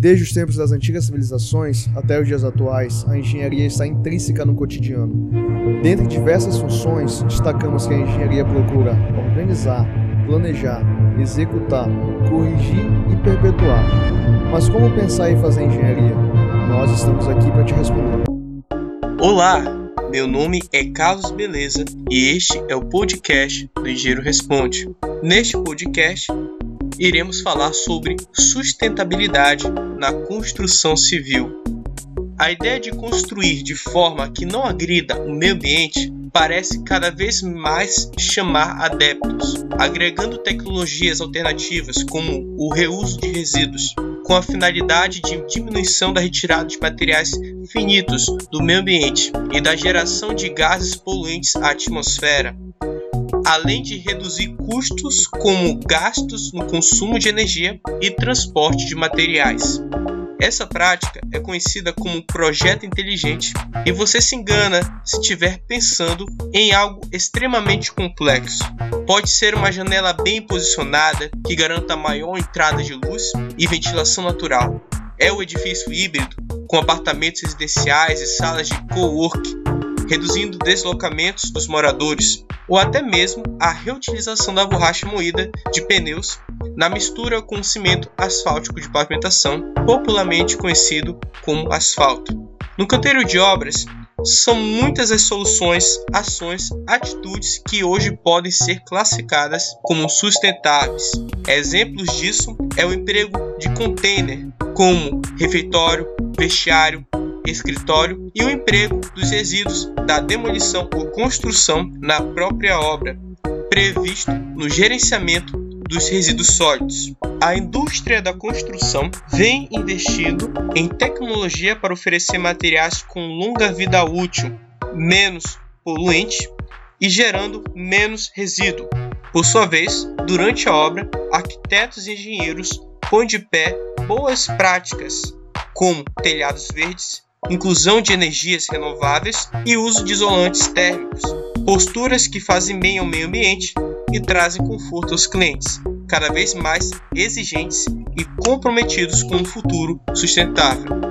Desde os tempos das antigas civilizações até os dias atuais, a engenharia está intrínseca no cotidiano. Dentre diversas funções, destacamos que a engenharia procura organizar, planejar, executar, corrigir e perpetuar. Mas como pensar em fazer engenharia? Nós estamos aqui para te responder. Olá, meu nome é Carlos Beleza e este é o podcast do Engenheiro Responde. Neste podcast, iremos falar sobre sustentabilidade na construção civil. A ideia de construir de forma que não agrida o meio ambiente parece cada vez mais chamar adeptos, agregando tecnologias alternativas como o reuso de resíduos, com a finalidade de diminuição da retirada de materiais finitos do meio ambiente e da geração de gases poluentes à atmosfera além de reduzir custos como gastos no consumo de energia e transporte de materiais. Essa prática é conhecida como projeto inteligente e você se engana se estiver pensando em algo extremamente complexo. Pode ser uma janela bem posicionada que garanta maior entrada de luz e ventilação natural. É o edifício híbrido com apartamentos residenciais e salas de co-work, reduzindo deslocamentos dos moradores ou até mesmo a reutilização da borracha moída de pneus na mistura com cimento asfáltico de pavimentação, popularmente conhecido como asfalto. No canteiro de obras, são muitas as soluções, ações, atitudes que hoje podem ser classificadas como sustentáveis. Exemplos disso é o emprego de container, como refeitório, vestiário, escritório e o emprego dos resíduos da demolição ou construção na própria obra, previsto no gerenciamento dos resíduos sólidos. A indústria da construção vem investindo em tecnologia para oferecer materiais com longa vida útil, menos poluente e gerando menos resíduo. Por sua vez, durante a obra, arquitetos e engenheiros põem de pé boas práticas, como telhados verdes, inclusão de energias renováveis e uso de isolantes térmicos, posturas que fazem bem ao meio ambiente e trazem conforto aos clientes, cada vez mais exigentes e comprometidos com um futuro sustentável.